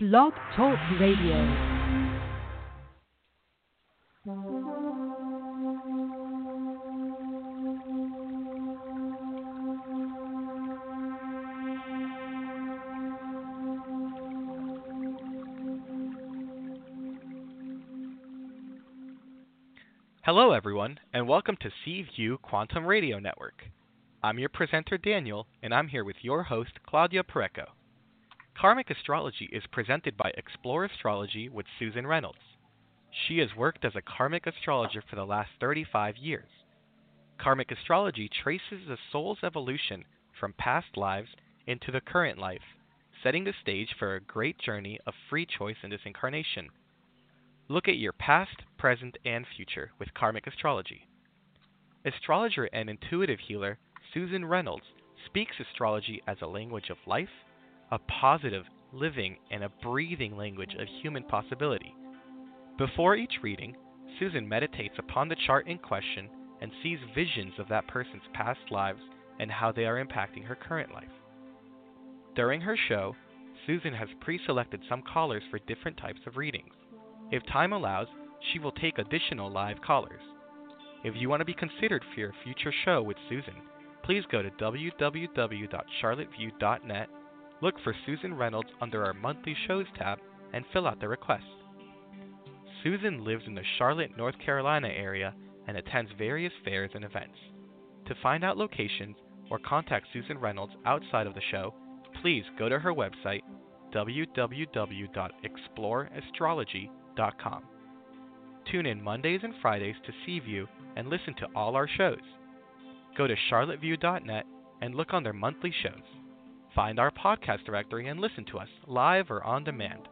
Blog Talk Radio. Hello, everyone, and welcome to C View Quantum Radio Network. I'm your presenter, Daniel, and I'm here with your host, Claudia Pareco. Karmic Astrology is presented by Explore Astrology with Susan Reynolds. She has worked as a karmic astrologer for the last 35 years. Karmic astrology traces the soul's evolution from past lives into the current life, setting the stage for a great journey of free choice in this incarnation. Look at your past, present, and future with karmic astrology. Astrologer and intuitive healer Susan Reynolds speaks astrology as a language of life, a positive, living, and a breathing language of human possibility. Before each reading, Susan meditates upon the chart in question and sees visions of that person's past lives and how they are impacting her current life. During her show, Susan has pre selected some callers for different types of readings. If time allows, she will take additional live callers. If you want to be considered for your future show with Susan, please go to www.charlotteview.net Look for Susan Reynolds under our monthly shows tab and fill out the request. Susan lives in the Charlotte, North Carolina area and attends various fairs and events. To find out locations or contact Susan Reynolds outside of the show, please go to her website www.exploreastrology.com. Tune in Mondays and Fridays to C View and listen to all our shows. Go to charlotteview.net and look on their monthly shows. Find our podcast directory and listen to us live or on demand.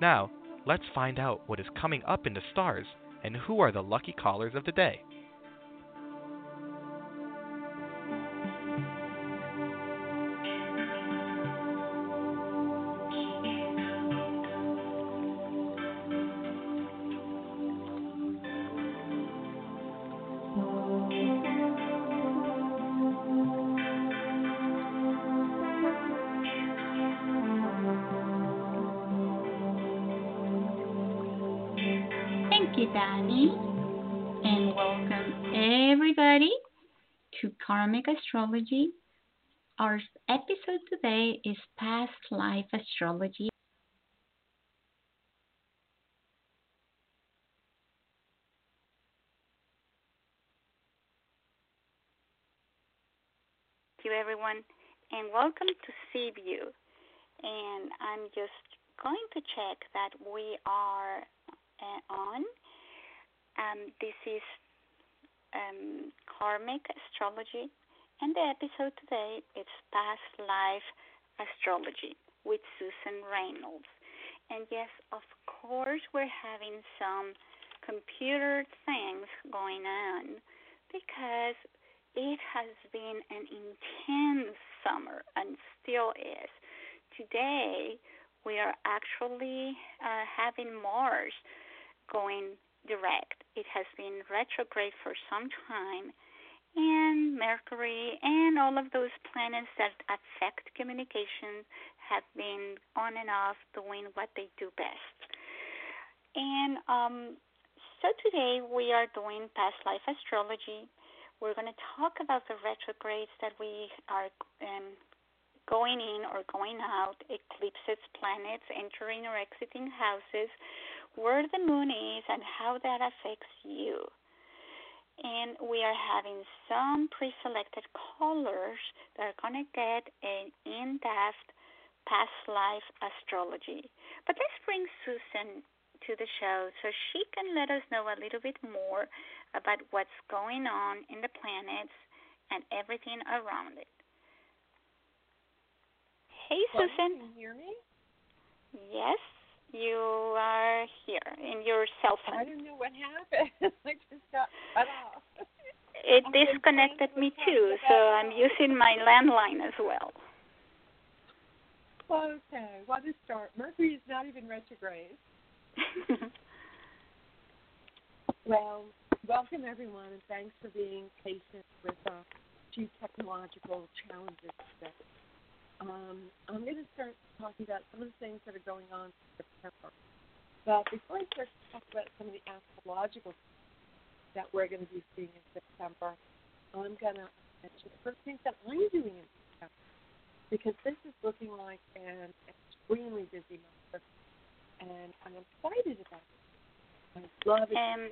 Now, let's find out what is coming up in the stars and who are the lucky callers of the day. Karmic Astrology. Our episode today is Past Life Astrology. Thank you, everyone, and welcome to C View. And I'm just going to check that we are uh, on. Um, this is um, Karmic Astrology, and the episode today is Past Life Astrology with Susan Reynolds. And yes, of course, we're having some computer things going on because it has been an intense summer and still is. Today, we are actually uh, having Mars going direct. It has been retrograde for some time, and Mercury and all of those planets that affect communication have been on and off doing what they do best. And um, so today we are doing past life astrology. We're going to talk about the retrogrades that we are um, going in or going out, eclipses, planets entering or exiting houses, where the moon is, and how that affects you. And we are having some pre selected callers that are going to get an in depth past life astrology. But let's bring Susan to the show so she can let us know a little bit more about what's going on in the planets and everything around it. Hey, Susan. Can you hear me? Yes, you are here in your cell phone. I don't know what happened. I just got cut off. It been disconnected me too, so I'm using my landline as well. Okay, what a start. Mercury is not even retrograde. Well, welcome everyone, and thanks for being patient with uh, few technological challenges today. Um, I'm going to start talking about some of the things that are going on in September. But before I start to talk about some of the astrological that we're going to be seeing in September, I'm going to mention the first things that I'm doing in September because this is looking like an extremely busy month, and I'm excited about it. I love it. Um,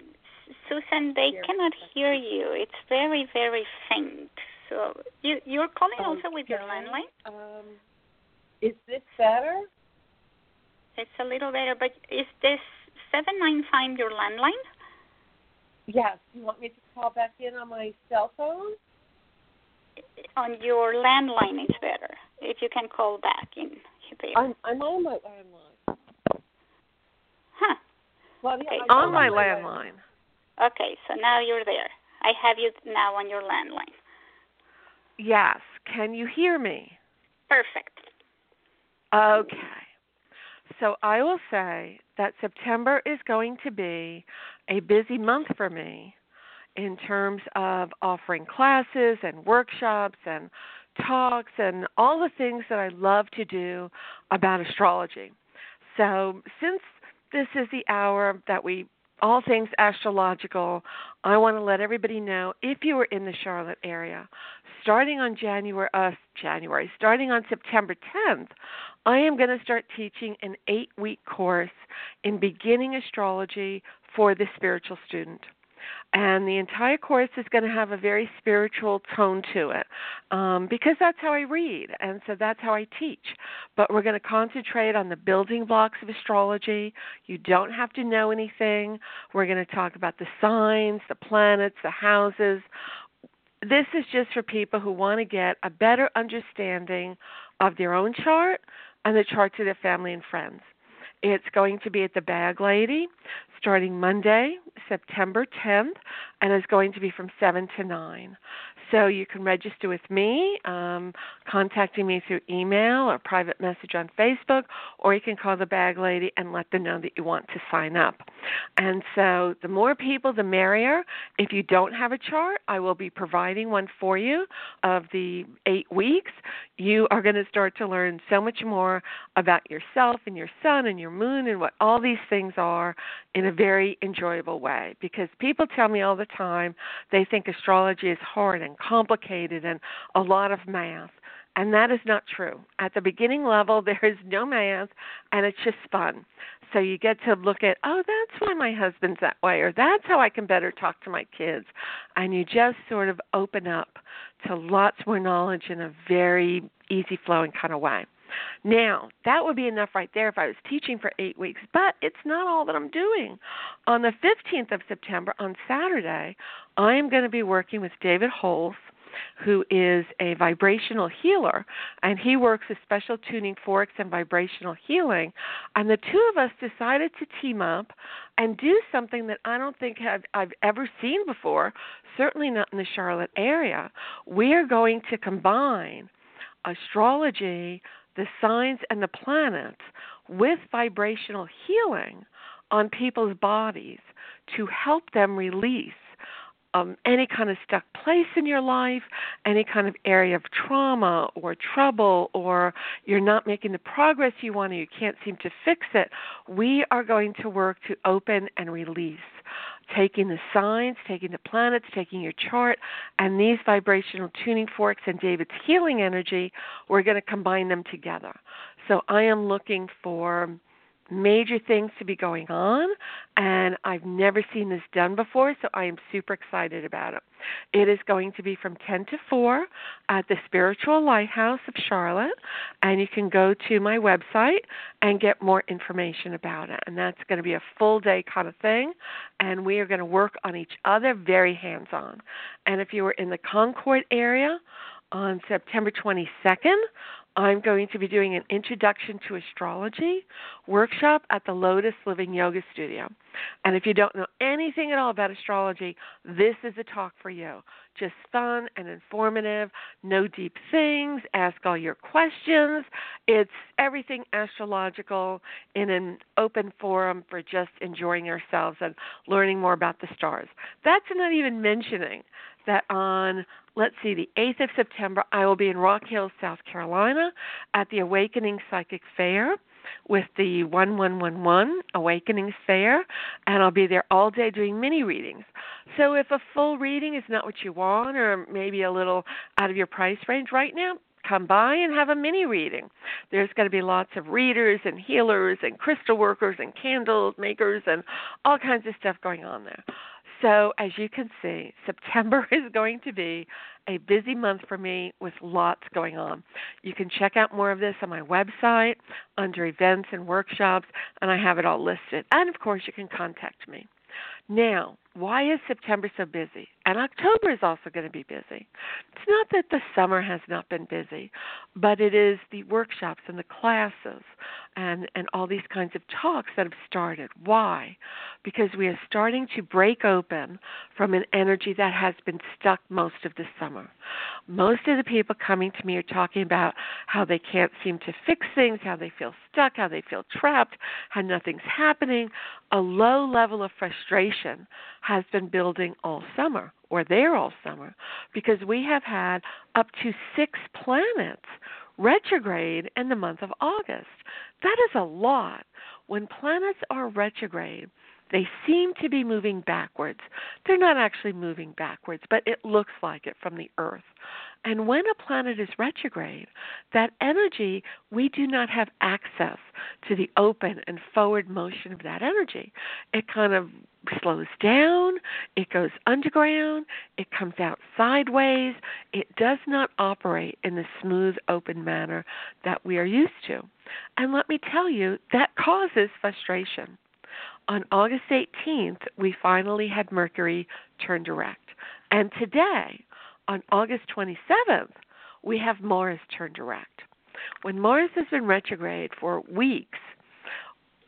Susan, they cannot hear you. It's very, very faint. So you you're calling also with your landline. Um, is this better? It's a little better, but is this seven nine five your landline? Yes. You want me to call back in on my cell phone? On your landline, it's better if you can call back in there. I'm I'm on my landline. Huh. Claudia, Okay. I'm on my landline. Okay, so now you're there. I have you now on your landline. Yes. Can you hear me? Perfect. Okay. So I will say that September is going to be a busy month for me in terms of offering classes and workshops and talks and all the things that I love to do about astrology. So since this is the hour that we all things astrological, I want to let everybody know if you are in the Charlotte area, starting on January uh, January, starting on September 10th, I am going to start teaching an 8-week course in beginning astrology for the spiritual student. And the entire course is going to have a very spiritual tone to it um, because that's how I read, and so that's how I teach. But we're going to concentrate on the building blocks of astrology. You don't have to know anything. We're going to talk about the signs, the planets, the houses. This is just for people who want to get a better understanding of their own chart and the charts of their family and friends. It's going to be at the Bag Lady starting Monday, September 10th, and is going to be from 7 to 9. So you can register with me, um, contacting me through email or private message on Facebook, or you can call the Bag Lady and let them know that you want to sign up. And so the more people, the merrier. If you don't have a chart, I will be providing one for you of the eight weeks. You are going to start to learn so much more about yourself and your sun and your moon and what all these things are in a very enjoyable way. Because people tell me all the time they think astrology is hard and complicated and a lot of math. And that is not true. At the beginning level, there is no math, and it's just fun. So you get to look at, oh, that's why my husband's that way, or that's how I can better talk to my kids. And you just sort of open up to lots more knowledge in a very easy flowing kind of way. Now, that would be enough right there if I was teaching for eight weeks, but it's not all that I'm doing. On the 15th of September, on Saturday, I am going to be working with David Holes, who is a vibrational healer, and he works with special tuning forks and vibrational healing. And the two of us decided to team up and do something that I don't think I've, I've ever seen before, certainly not in the Charlotte area. We are going to combine astrology, the signs, and the planets with vibrational healing on people's bodies to help them release um, any kind of stuck place in your life, any kind of area of trauma or trouble, or you're not making the progress you want or you can't seem to fix it, we are going to work to open and release. Taking the signs, taking the planets, taking your chart, and these vibrational tuning forks and David's healing energy, we're going to combine them together. So I am looking for major things to be going on and I've never seen this done before so I am super excited about it. It is going to be from 10 to 4 at the Spiritual Lighthouse of Charlotte and you can go to my website and get more information about it and that's going to be a full day kind of thing and we are going to work on each other very hands on. And if you are in the Concord area on September 22nd, I'm going to be doing an introduction to astrology workshop at the Lotus Living Yoga Studio. And if you don't know anything at all about astrology, this is a talk for you. Just fun and informative, no deep things, ask all your questions. It's everything astrological in an open forum for just enjoying ourselves and learning more about the stars. That's not even mentioning that on let's see, the 8th of September, I will be in Rock Hill, South Carolina at the Awakening Psychic Fair with the 1111 Awakening Fair, and I'll be there all day doing mini readings. So if a full reading is not what you want, or maybe a little out of your price range right now, come by and have a mini reading. There's going to be lots of readers and healers and crystal workers and candle makers and all kinds of stuff going on there. So, as you can see, September is going to be a busy month for me with lots going on. You can check out more of this on my website under events and workshops, and I have it all listed. And of course, you can contact me. Now, why is September so busy? And October is also going to be busy. It's not that the summer has not been busy, but it is the workshops and the classes and, and all these kinds of talks that have started. Why? Because we are starting to break open from an energy that has been stuck most of the summer. Most of the people coming to me are talking about how they can't seem to fix things, how they feel stuck, how they feel trapped, how nothing's happening. A low level of frustration has been building all summer or there all summer because we have had up to six planets retrograde in the month of August. That is a lot. When planets are retrograde, they seem to be moving backwards. They're not actually moving backwards, but it looks like it from the Earth. And when a planet is retrograde, that energy, we do not have access to the open and forward motion of that energy. It kind of slows down, it goes underground, it comes out sideways. It does not operate in the smooth, open manner that we are used to. And let me tell you, that causes frustration. On August 18th, we finally had Mercury turn direct. And today, on August 27th, we have Mars turn direct. When Mars has been retrograde for weeks,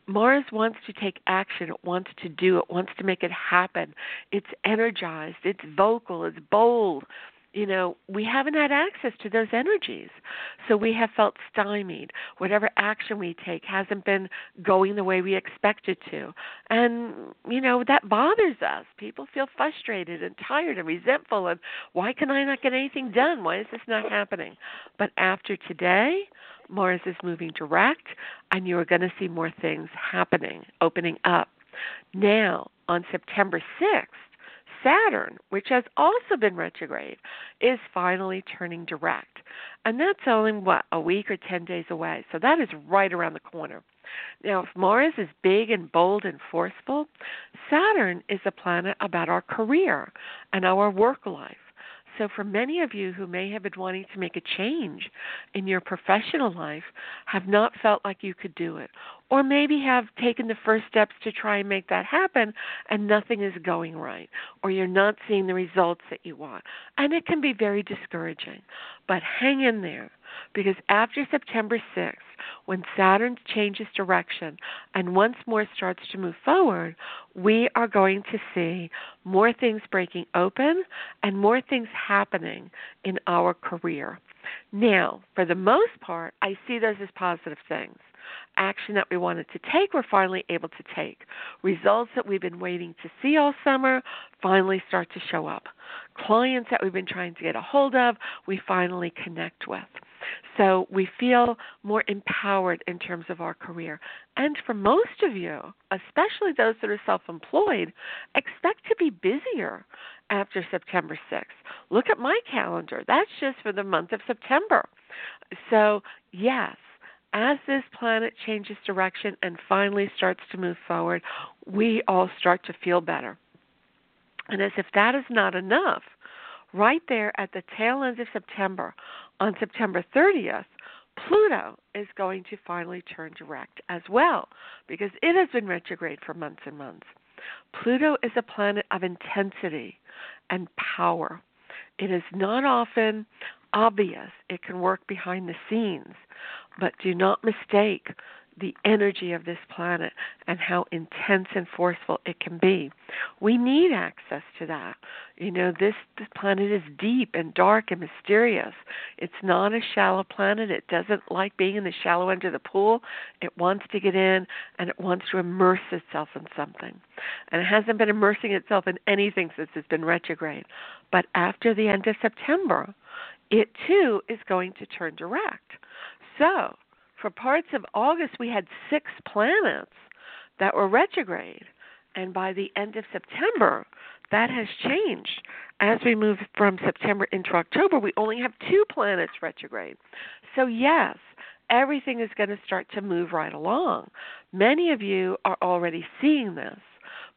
Mars wants to take action. It wants to do it, wants to make it happen. It's energized, it's vocal, it's bold, you know, we haven't had access to those energies. So we have felt stymied. Whatever action we take hasn't been going the way we expected to. And, you know, that bothers us. People feel frustrated and tired and resentful and why can I not get anything done? Why is this not happening? But after today, Mars is moving direct and you are going to see more things happening, opening up. Now, on September 6th, Saturn, which has also been retrograde, is finally turning direct. And that's only, what, a week or 10 days away. So that is right around the corner. Now, if Mars is big and bold and forceful, Saturn is a planet about our career and our work life. So, for many of you who may have been wanting to make a change in your professional life, have not felt like you could do it, or maybe have taken the first steps to try and make that happen and nothing is going right, or you're not seeing the results that you want. And it can be very discouraging. But hang in there because after September 6th, when Saturn changes direction and once more starts to move forward, we are going to see more things breaking open and more things happening in our career. Now, for the most part, I see those as positive things action that we wanted to take, we're finally able to take. Results that we've been waiting to see all summer finally start to show up. Clients that we've been trying to get a hold of, we finally connect with. So we feel more empowered in terms of our career. And for most of you, especially those that are self employed, expect to be busier after September 6th. Look at my calendar. That's just for the month of September. So, yes, as this planet changes direction and finally starts to move forward, we all start to feel better. And as if that is not enough, right there at the tail end of September, on September 30th, Pluto is going to finally turn direct as well because it has been retrograde for months and months. Pluto is a planet of intensity and power. It is not often obvious, it can work behind the scenes, but do not mistake the energy of this planet and how intense and forceful it can be. We need access to that. You know, this, this planet is deep and dark and mysterious. It's not a shallow planet. It doesn't like being in the shallow end of the pool. It wants to get in and it wants to immerse itself in something. And it hasn't been immersing itself in anything since it's been retrograde. But after the end of September, it too is going to turn direct. So, for parts of August, we had six planets that were retrograde. And by the end of September, that has changed. As we move from September into October, we only have two planets retrograde. So, yes, everything is going to start to move right along. Many of you are already seeing this.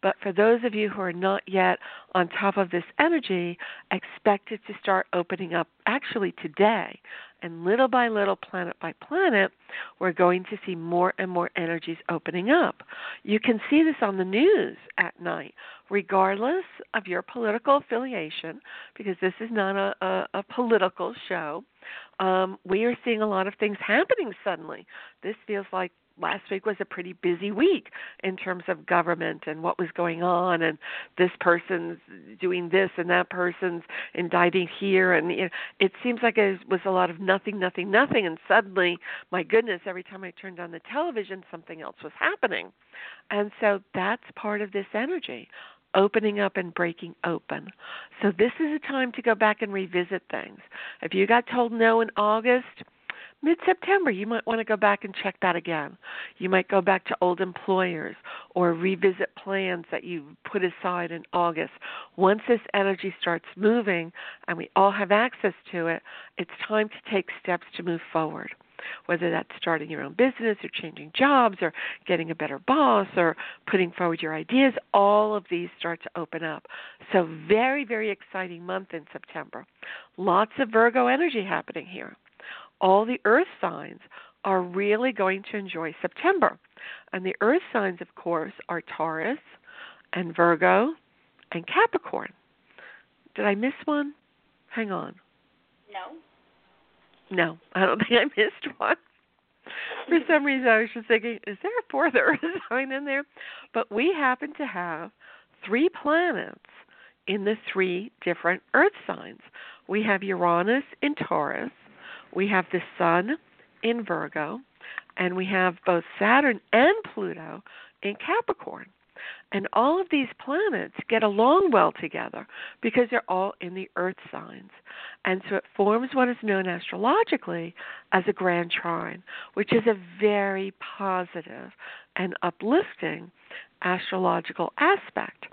But for those of you who are not yet on top of this energy, expect it to start opening up actually today. And little by little, planet by planet, we're going to see more and more energies opening up. You can see this on the news at night, regardless of your political affiliation, because this is not a, a, a political show. Um, we are seeing a lot of things happening suddenly. This feels like last week was a pretty busy week in terms of government and what was going on and this person's doing this and that person's indicting here and you know, it seems like it was a lot of nothing nothing nothing and suddenly my goodness every time i turned on the television something else was happening and so that's part of this energy opening up and breaking open. So this is a time to go back and revisit things. If you got told no in August, mid September, you might want to go back and check that again. You might go back to old employers or revisit plans that you put aside in August. Once this energy starts moving and we all have access to it, it's time to take steps to move forward. Whether that's starting your own business or changing jobs or getting a better boss or putting forward your ideas, all of these start to open up. So, very, very exciting month in September. Lots of Virgo energy happening here all the earth signs are really going to enjoy September. And the earth signs, of course, are Taurus and Virgo and Capricorn. Did I miss one? Hang on. No. No, I don't think I missed one. For some reason, I was just thinking, is there a fourth earth sign in there? But we happen to have three planets in the three different earth signs. We have Uranus in Taurus, we have the Sun in Virgo, and we have both Saturn and Pluto in Capricorn. And all of these planets get along well together because they're all in the earth signs. And so it forms what is known astrologically as a grand trine, which is a very positive and uplifting astrological aspect.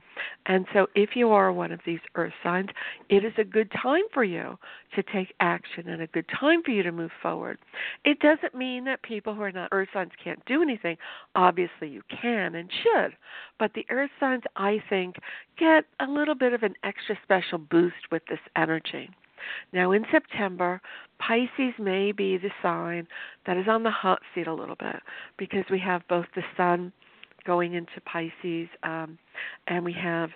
And so, if you are one of these earth signs, it is a good time for you to take action and a good time for you to move forward. It doesn't mean that people who are not earth signs can't do anything. Obviously, you can and should. But the earth signs, I think, get a little bit of an extra special boost with this energy. Now, in September, Pisces may be the sign that is on the hot seat a little bit because we have both the sun going into Pisces, um, and we have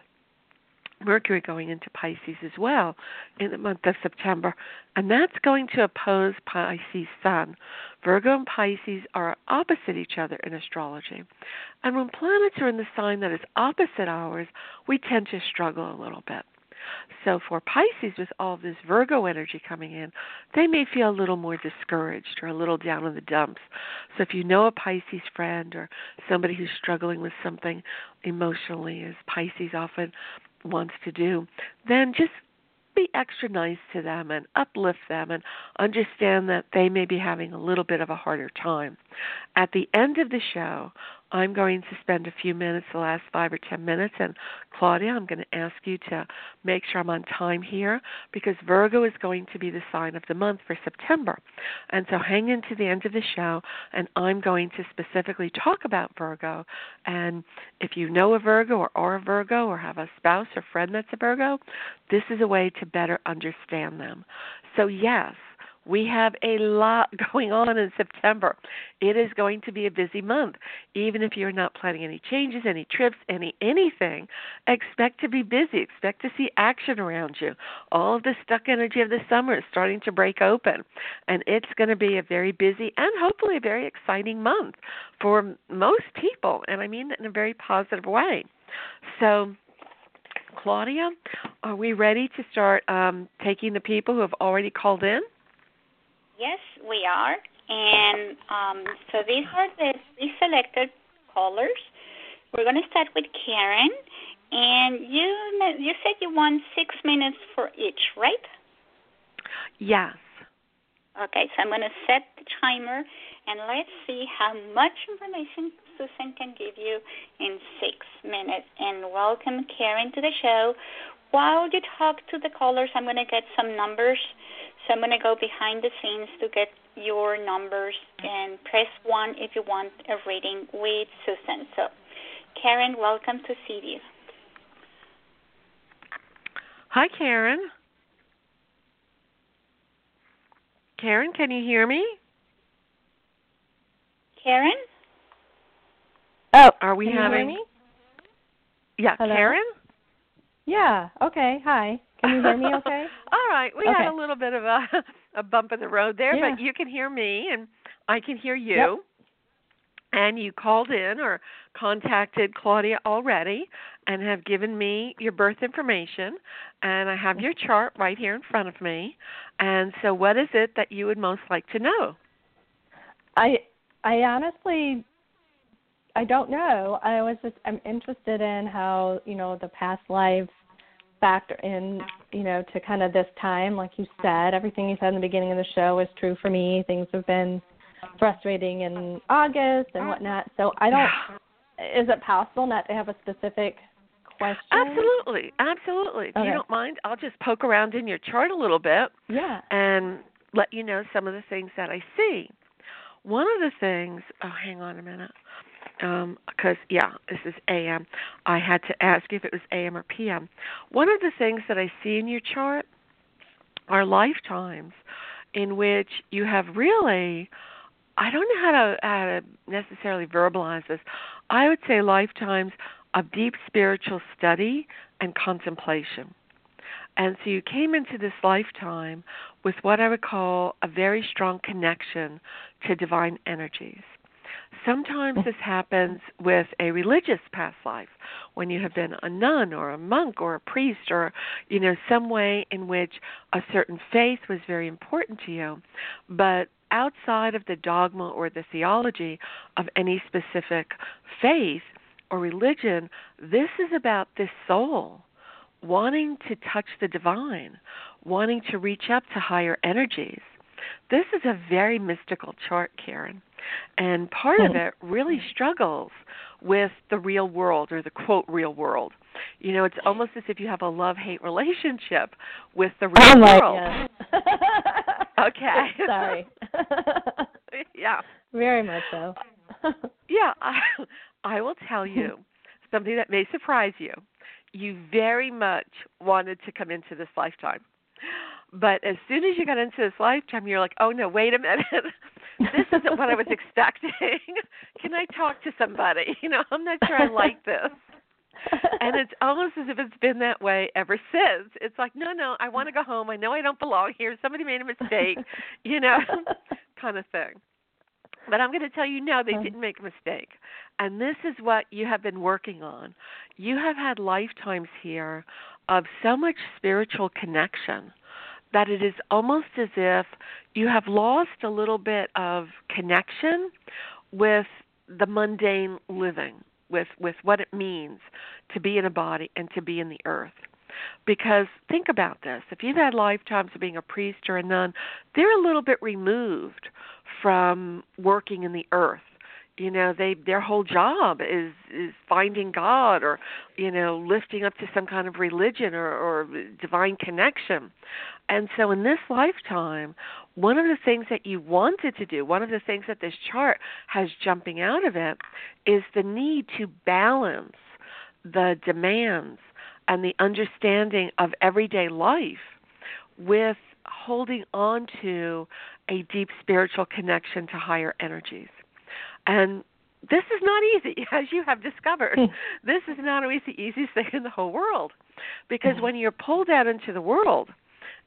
Mercury going into Pisces as well in the month of September, and that's going to oppose Pisces Sun. Virgo and Pisces are opposite each other in astrology. And when planets are in the sign that is opposite ours, we tend to struggle a little bit. So for Pisces, with all this Virgo energy coming in, they may feel a little more discouraged or a little down in the dumps. So if you know a Pisces friend or somebody who's struggling with something emotionally, as Pisces often wants to do, then just be extra nice to them and uplift them and understand that they may be having a little bit of a harder time. At the end of the show, I'm going to spend a few minutes, the last five or ten minutes, and Claudia, I'm going to ask you to make sure I'm on time here because Virgo is going to be the sign of the month for September. And so hang in to the end of the show, and I'm going to specifically talk about Virgo. And if you know a Virgo or are a Virgo or have a spouse or friend that's a Virgo, this is a way to better understand them. So, yes, we have a lot going on in September. It is going to be a busy month. Even if you're not planning any changes, any trips, any anything, expect to be busy. Expect to see action around you. All of the stuck energy of the summer is starting to break open. And it's going to be a very busy and hopefully a very exciting month for most people. And I mean that in a very positive way. So, Claudia, are we ready to start um, taking the people who have already called in? Yes, we are. And um, so these are the three selected callers. We're going to start with Karen. And you you said you want six minutes for each, right? Yes. Okay, so I'm going to set the timer and let's see how much information Susan can give you in six minutes. And welcome Karen to the show. While you talk to the callers, I'm going to get some numbers. So I'm going to go behind the scenes to get your numbers and press one if you want a reading with Susan. So, Karen, welcome to CView. Hi, Karen. Karen, can you hear me? Karen? Oh, Are we having? hear me? Yeah, Hello? Karen. Yeah. Okay. Hi. Can you hear me? Okay. All right. We had a little bit of a a bump in the road there, Yeah. but you can hear me and I can hear you. Yep. And you called in or contacted Claudia already and have given me your birth information and I have mm. your chart right here in front of me. And so what is it that you would most like to know? I I honestly I don't know. I was just I'm interested in how you know the past lives factor in you know to kind of this time like you said everything you said in the beginning of the show is true for me things have been frustrating in august and whatnot so i don't is it possible not to have a specific question Absolutely. Absolutely. If you don't mind, I'll just poke around in your chart a little bit. yeah and let you know some of the things that I see. One of the things, oh, hang on a minute, Um, because yeah, this is AM. I had to ask if it was AM or PM. One of the things that I see in your chart are lifetimes in which you have really. I don't know how to, how to necessarily verbalize this. I would say lifetimes of deep spiritual study and contemplation. And so you came into this lifetime with what I would call a very strong connection to divine energies. Sometimes oh. this happens with a religious past life when you have been a nun or a monk or a priest or you know some way in which a certain faith was very important to you but outside of the dogma or the theology of any specific faith or religion this is about this soul wanting to touch the divine, wanting to reach up to higher energies. This is a very mystical chart, Karen. And part of hmm. it really struggles with the real world or the quote real world. You know, it's almost as if you have a love hate relationship with the real oh world. Okay. sorry yeah. very much so Yeah, I, I will tell you something that may surprise you. You very much wanted to come into this lifetime. But as soon as you got into this lifetime, you're like, oh no, wait a minute. this isn't what I was expecting. Can I talk to somebody? You know, I'm not sure I like this. And it's almost as if it's been that way ever since. It's like, no, no, I want to go home. I know I don't belong here. Somebody made a mistake, you know, kind of thing. But I'm going to tell you no, they didn't make a mistake. And this is what you have been working on. You have had lifetimes here of so much spiritual connection that it is almost as if you have lost a little bit of connection with the mundane living, with, with what it means to be in a body and to be in the earth. Because think about this if you've had lifetimes of being a priest or a nun, they're a little bit removed from working in the earth you know they their whole job is is finding god or you know lifting up to some kind of religion or or divine connection and so in this lifetime one of the things that you wanted to do one of the things that this chart has jumping out of it is the need to balance the demands and the understanding of everyday life with holding on to a deep spiritual connection to higher energies. And this is not easy, as you have discovered. this is not always the easiest thing in the whole world. Because when you're pulled out into the world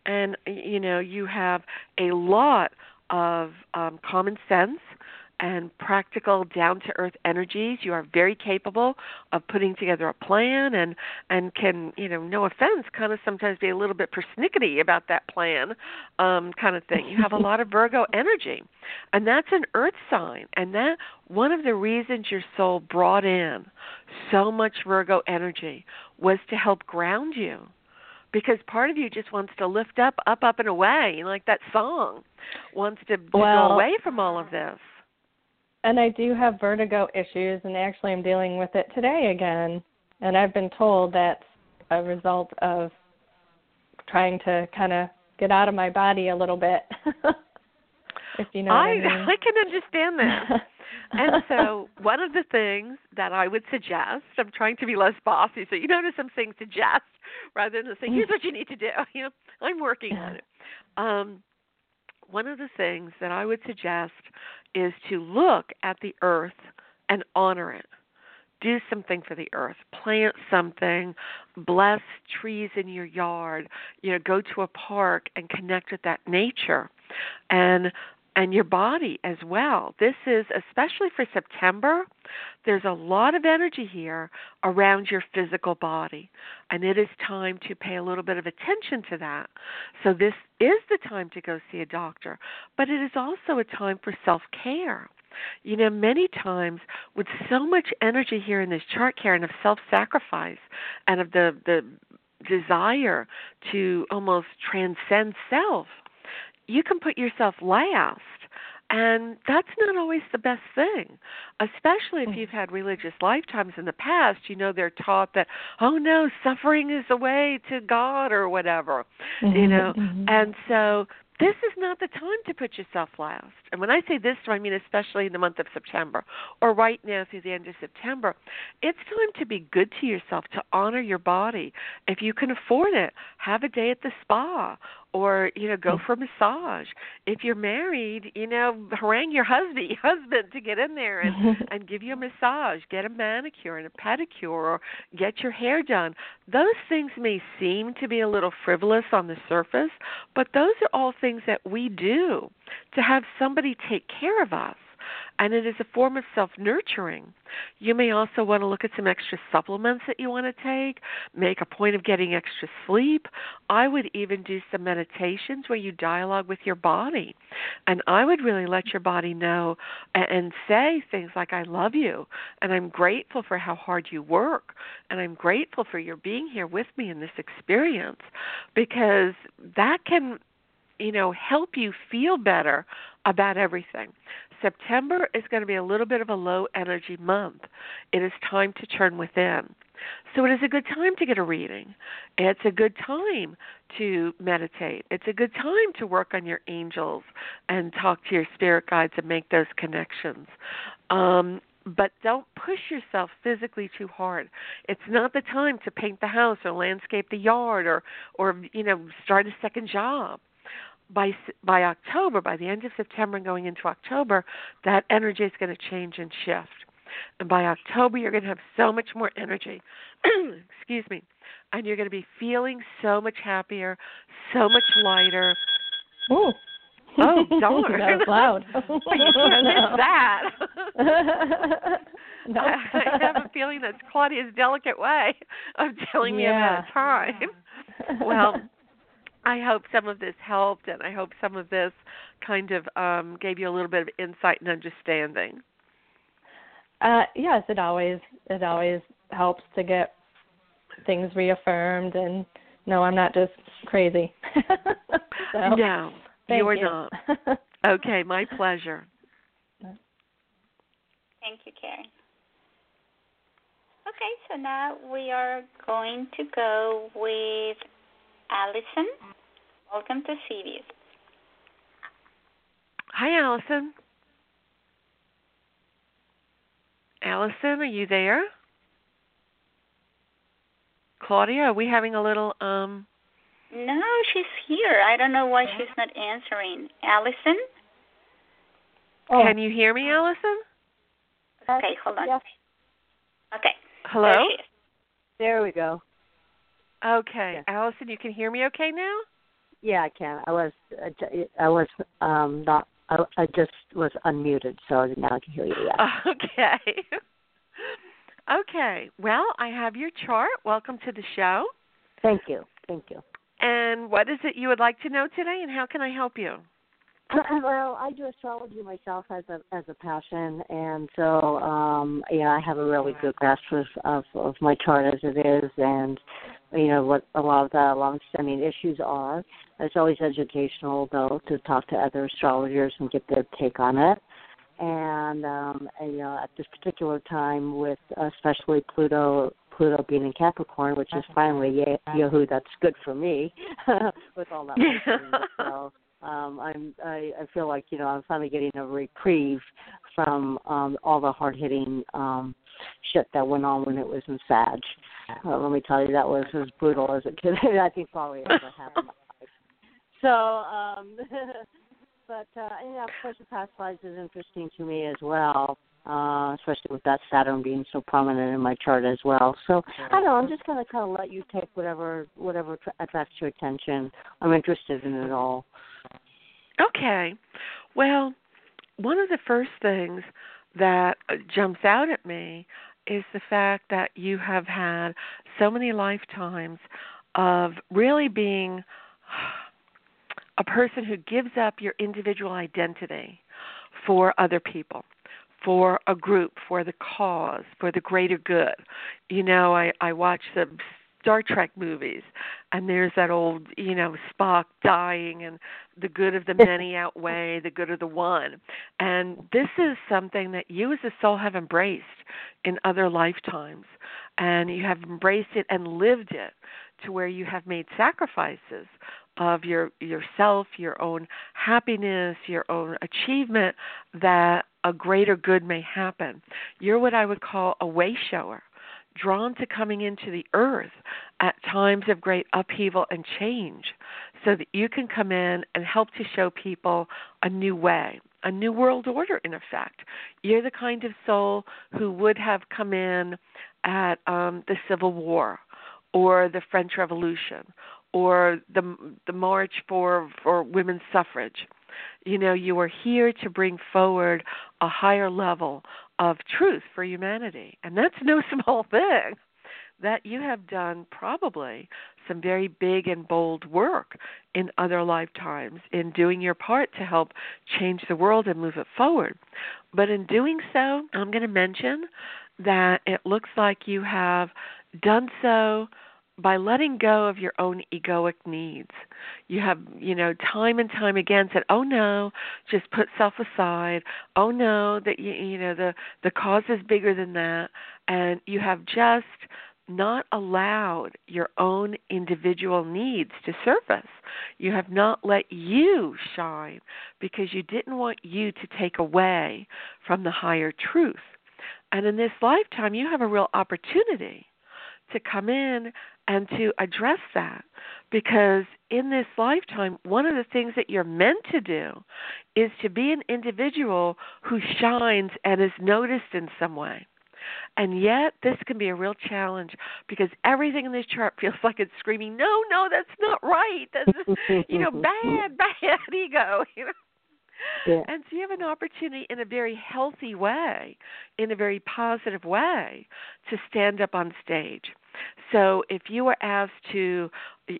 and you know, you have a lot of um common sense and practical down to earth energies. You are very capable of putting together a plan and and can, you know, no offense, kind of sometimes be a little bit persnickety about that plan um kind of thing. You have a lot of Virgo energy. And that's an earth sign and that one of the reasons your soul brought in so much Virgo energy was to help ground you because part of you just wants to lift up, up, up and away, like that song, wants to, to Well- go away from all of this. And I do have vertigo issues, and actually, I'm dealing with it today again. And I've been told that's a result of trying to kind of get out of my body a little bit. if you know what I I mean. I can understand that. and so one of the things that I would suggest, I'm trying to be less bossy, so you notice I'm saying suggest rather than saying here's what you need to do. You know, I'm working on it. Um, one of the things that I would suggest is to look at the earth and honor it. Do something for the earth. Plant something. Bless trees in your yard. You know, go to a park and connect with that nature. And and your body as well. This is especially for September, there's a lot of energy here around your physical body, and it is time to pay a little bit of attention to that. So, this is the time to go see a doctor, but it is also a time for self care. You know, many times with so much energy here in this chart, Karen, of self sacrifice and of the, the desire to almost transcend self, you can put yourself last. And that's not always the best thing, especially if you've had religious lifetimes in the past. You know, they're taught that, oh no, suffering is the way to God or whatever, you know. Mhm. And so this is not the time to put yourself last. And when I say this I mean especially in the month of September or right now through the end of September. It's time to be good to yourself, to honor your body. If you can afford it, have a day at the spa or, you know, go mm. for a massage. If you're married, you know, harangue your husband husband to get in there and and give you a massage, get a manicure and a pedicure, or get your hair done. Those things may seem to be a little frivolous on the surface, but those are all things that we do to have somebody take care of us. And it is a form of self nurturing. You may also want to look at some extra supplements that you want to take, make a point of getting extra sleep. I would even do some meditations where you dialogue with your body. And I would really let your body know and, say things like, I love you, and I'm grateful for how hard you work, and I'm grateful for your being here with me in this experience, because that can, you know, help you feel better about everything. September is going to be a little bit of a low energy month. It is time to turn within. So it is a good time to get a reading. It's a good time to meditate. It's a good time to work on your angels and talk to your spirit guides and make those connections. Um, but don't push yourself physically too hard. It's not the time to paint the house or landscape the yard or or you know start a second job. By by October, by the end of September and going into October, that energy is going to change and shift. And by October, you're going to have so much more energy. Excuse me. And you're going to be feeling so much happier, so much lighter. Ooh. Oh, darn. that was loud. you can't miss that. no. I have a feeling that's Claudia's delicate way of telling me about a time. Well, I hope some of this helped, and I hope some of this kind of um, gave you a little bit of insight and understanding. Uh, yes, it always it always helps to get things reaffirmed and no, I'm not just crazy. so, no, thank you are you. not. Okay, my pleasure. Thank you, Karen. Okay, so now we are going to go with Allison. Welcome to CVS. Hi, Allison. Allison, are you there? Claudia, are we having a little um No, she's here. I don't know why she's not answering. Allison? Oh, Can you hear me, Allison? Okay, hold on. Yes, Okay. Hello? There there we go. Okay. Yeah. Allison, you can hear me okay now? Yeah, I can. I was I was um not I, I just was unmuted, so now I can hear you. Yeah. Okay. okay. Well, I have your chart. Welcome to the show. Thank you. Thank you. And what is it you would like to know today, and how can I help you? well, I do astrology myself as a as a passion, and so um yeah, I have a really good grasp of, of of my chart as it is, and you know what a lot of the long-standing issues are. It's always educational though to talk to other astrologers and get their take on it. And um, and, you know, at this particular time, with especially Pluto Pluto being in Capricorn, which is finally yeah, Yahoo, that's good for me with all that. so um, I'm I, I feel like you know I'm finally getting a reprieve from um, all the hard hitting um, shit that went on when it was in Sag. Uh, let me tell you, that was as brutal as it could. I think probably ever happened. So, um, but uh, yeah, of course, the past lives is interesting to me as well. Uh, especially with that Saturn being so prominent in my chart as well. So I don't know. I'm just gonna kind of let you take whatever whatever attracts your attention. I'm interested in it all. Okay. Well, one of the first things that uh, jumps out at me is the fact that you have had so many lifetimes of really being a person who gives up your individual identity for other people for a group, for the cause, for the greater good. You know, I I watch the Star Trek movies, and there's that old, you know, Spock dying, and the good of the many outweigh the good of the one. And this is something that you as a soul have embraced in other lifetimes, and you have embraced it and lived it to where you have made sacrifices of your yourself, your own happiness, your own achievement that a greater good may happen. You're what I would call a way shower drawn to coming into the earth at times of great upheaval and change so that you can come in and help to show people a new way, a new world order, in effect. You're the kind of soul who would have come in at um, the Civil War or the French Revolution or the the march for for women's suffrage. You know, you are here to bring forward a higher level of truth for humanity. And that's no small thing. That you have done probably some very big and bold work in other lifetimes in doing your part to help change the world and move it forward. But in doing so, I'm going to mention that it looks like you have done so by letting go of your own egoic needs. You have, you know, time and time again said, "Oh no, just put self aside. Oh no, that you, you know, the the cause is bigger than that." And you have just not allowed your own individual needs to surface. You have not let you shine because you didn't want you to take away from the higher truth. And in this lifetime, you have a real opportunity to come in and to address that because in this lifetime one of the things that you're meant to do is to be an individual who shines and is noticed in some way and yet this can be a real challenge because everything in this chart feels like it's screaming no no that's not right that's you know bad bad ego you know yeah. And so you have an opportunity in a very healthy way, in a very positive way, to stand up on stage. So if you were asked to,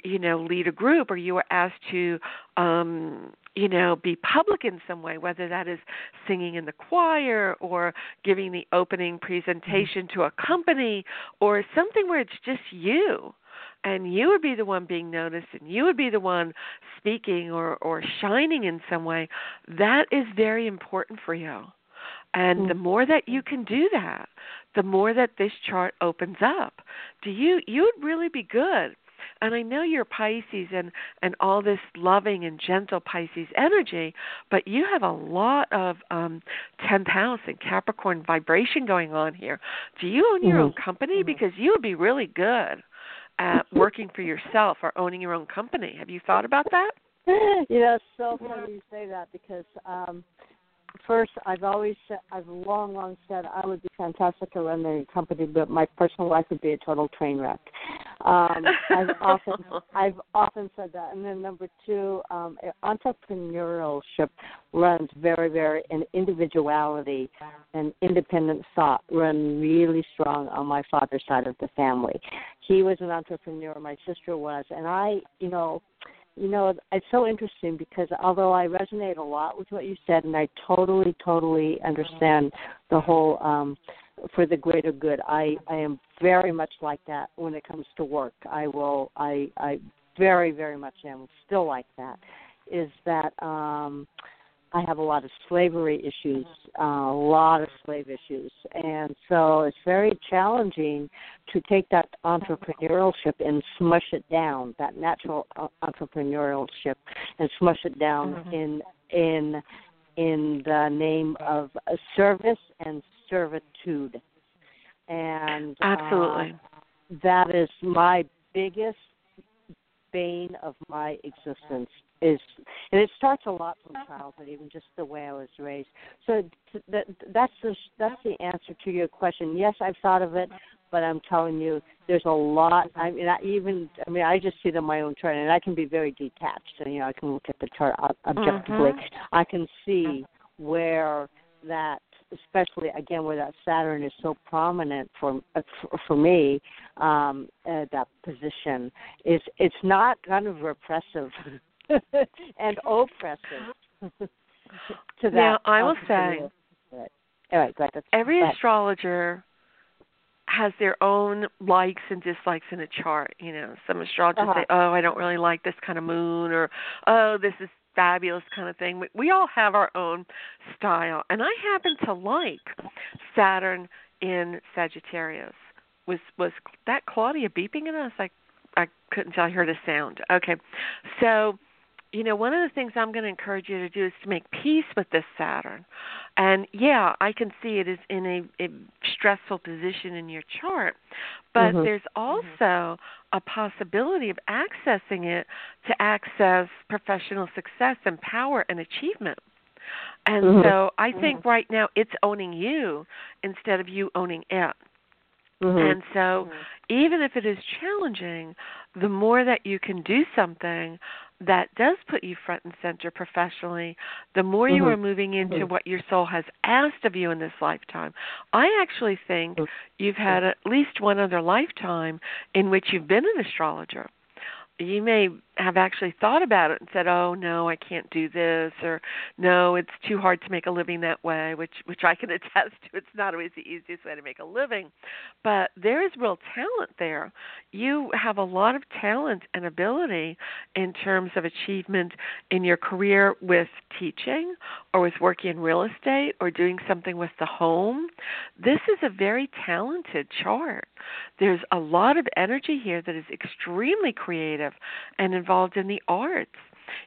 you know, lead a group, or you were asked to, um, you know, be public in some way, whether that is singing in the choir or giving the opening presentation to a company or something where it's just you and you would be the one being noticed and you would be the one speaking or or shining in some way that is very important for you and mm-hmm. the more that you can do that the more that this chart opens up do you you would really be good and I know you're Pisces and and all this loving and gentle Pisces energy, but you have a lot of um 10th house and Capricorn vibration going on here. Do you own your mm-hmm. own company mm-hmm. because you would be really good at working for yourself or owning your own company. Have you thought about that? You know, it's so funny you say that because um first, I've always said, I've long, long said I would be fantastic to run the company, but my personal life would be a total train wreck. Um, I've often, I've often said that. And then number two, um, entrepreneurship runs very, very, and individuality and independent thought run really strong on my father's side of the family. He was an entrepreneur, my sister was, and I, you know, you know, it's so interesting because although I resonate a lot with what you said, and I totally, totally understand the whole um, for the greater good. I I am very much like that when it comes to work. I will. I I very, very much am still like that. Is that um, I have a lot of slavery issues, uh, a lot of slave issues, and so it's very challenging to take that entrepreneurship and smush it down, that natural uh, entrepreneurship, and smush it down mm-hmm. in in in the name of service and servitude. And absolutely, uh, that is my biggest bane of my existence is and it starts a lot from childhood even just the way i was raised. So that that's the that's the answer to your question. Yes i've thought of it but i'm telling you there's a lot i mean I even i mean i just see it on my own chart and i can be very detached and you know i can look at the chart objectively. Mm-hmm. i can see where that especially again where that Saturn is so prominent for uh, for, for me, um, uh, that position is it's not kind of repressive and oppressive to that. Now I will say, all right, go ahead. every go ahead. astrologer has their own likes and dislikes in a chart. You know, some astrologers uh-huh. say, "Oh, I don't really like this kind of moon," or "Oh, this is fabulous kind of thing. We, we all have our own style, and I happen to like Saturn in Sagittarius. Was was that Claudia beeping at us? I I couldn't tell. I heard a sound. Okay, so you know, one of the things I'm going to encourage you to do is to make peace with this Saturn. And yeah, I can see it is in a, a stressful position in your chart, but mm-hmm. there's also a possibility of accessing it to access professional success and power and achievement. And mm-hmm. so I think mm-hmm. right now it's owning you instead of you owning it. Mm-hmm. And so, even if it is challenging, the more that you can do something that does put you front and center professionally, the more mm-hmm. you are moving into mm-hmm. what your soul has asked of you in this lifetime. I actually think mm-hmm. you've had at least one other lifetime in which you've been an astrologer you may have actually thought about it and said, "Oh no, I can't do this," or "No, it's too hard to make a living that way," which which I can attest to. It's not always the easiest way to make a living, but there is real talent there. You have a lot of talent and ability in terms of achievement in your career with teaching or with working in real estate or doing something with the home. This is a very talented chart. There's a lot of energy here that is extremely creative and involved in the arts.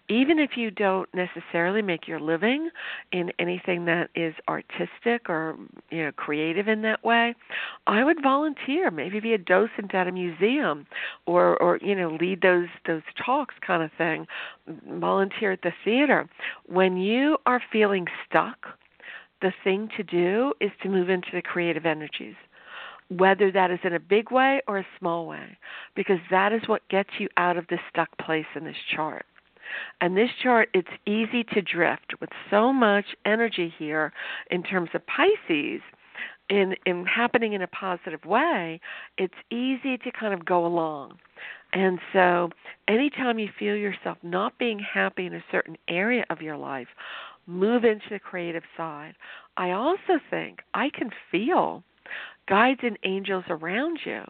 Even if you don't necessarily make your living in anything that is artistic or you know creative in that way, I would volunteer. Maybe be a docent at a museum, or or you know lead those those talks kind of thing. Volunteer at the theater. When you are feeling stuck, the thing to do is to move into the creative energies whether that is in a big way or a small way, because that is what gets you out of this stuck place in this chart. And this chart, it's easy to drift with so much energy here in terms of Pisces. In, in happening in a positive way, it's easy to kind of go along. And so, anytime you feel yourself not being happy in a certain area of your life, move into the creative side. I also think I can feel guides and angels around you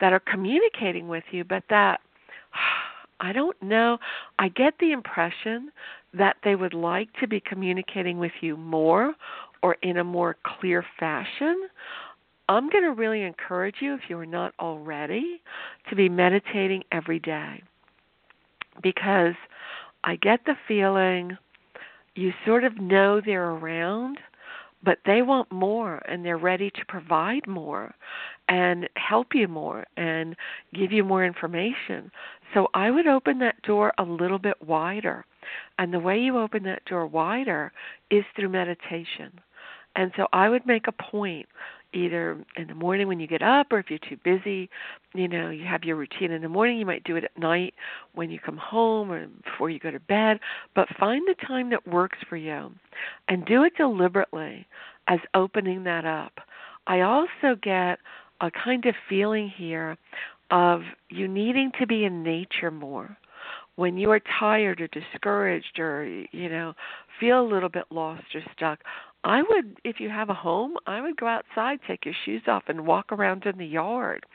that are communicating with you, but that I don't know. I get the impression that they would like to be communicating with you more or in a more clear fashion. I'm going to really encourage you, if you are not already, to be meditating every day. Because I get the feeling you sort of know they're around, but they want more and they're ready to provide more and help you more and give you more information. So I would open that door a little bit wider And the way you open that door wider is through meditation. And so I would make a point either in the morning when you get up or if you're too busy, you know, you have your routine in the morning, you might do it at night when you come home or before you go to bed, but find the time that works for you and do it deliberately as opening that up. I also get a kind of feeling here of you needing to be in nature more when you are tired or discouraged or you know feel a little bit lost or stuck I would, if you have a home, I would go outside, take your shoes off, and walk around in the yard.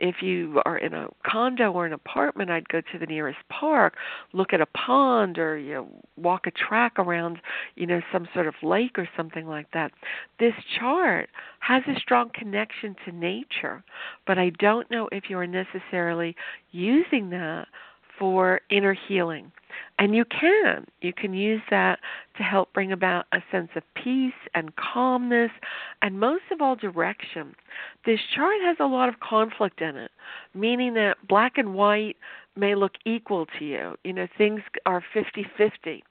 If you are in a condo or an apartment, I'd go to the nearest park, look at a pond, or you know, walk a track around, you know, some sort of lake or something like that. This chart has a strong connection to nature, but I don't know if you are necessarily using that for inner healing. And you can. You can use that to help bring about a sense of peace and calmness and most of all direction. This chart has a lot of conflict in it, meaning that black and white may look equal to you. You know, things are 50-50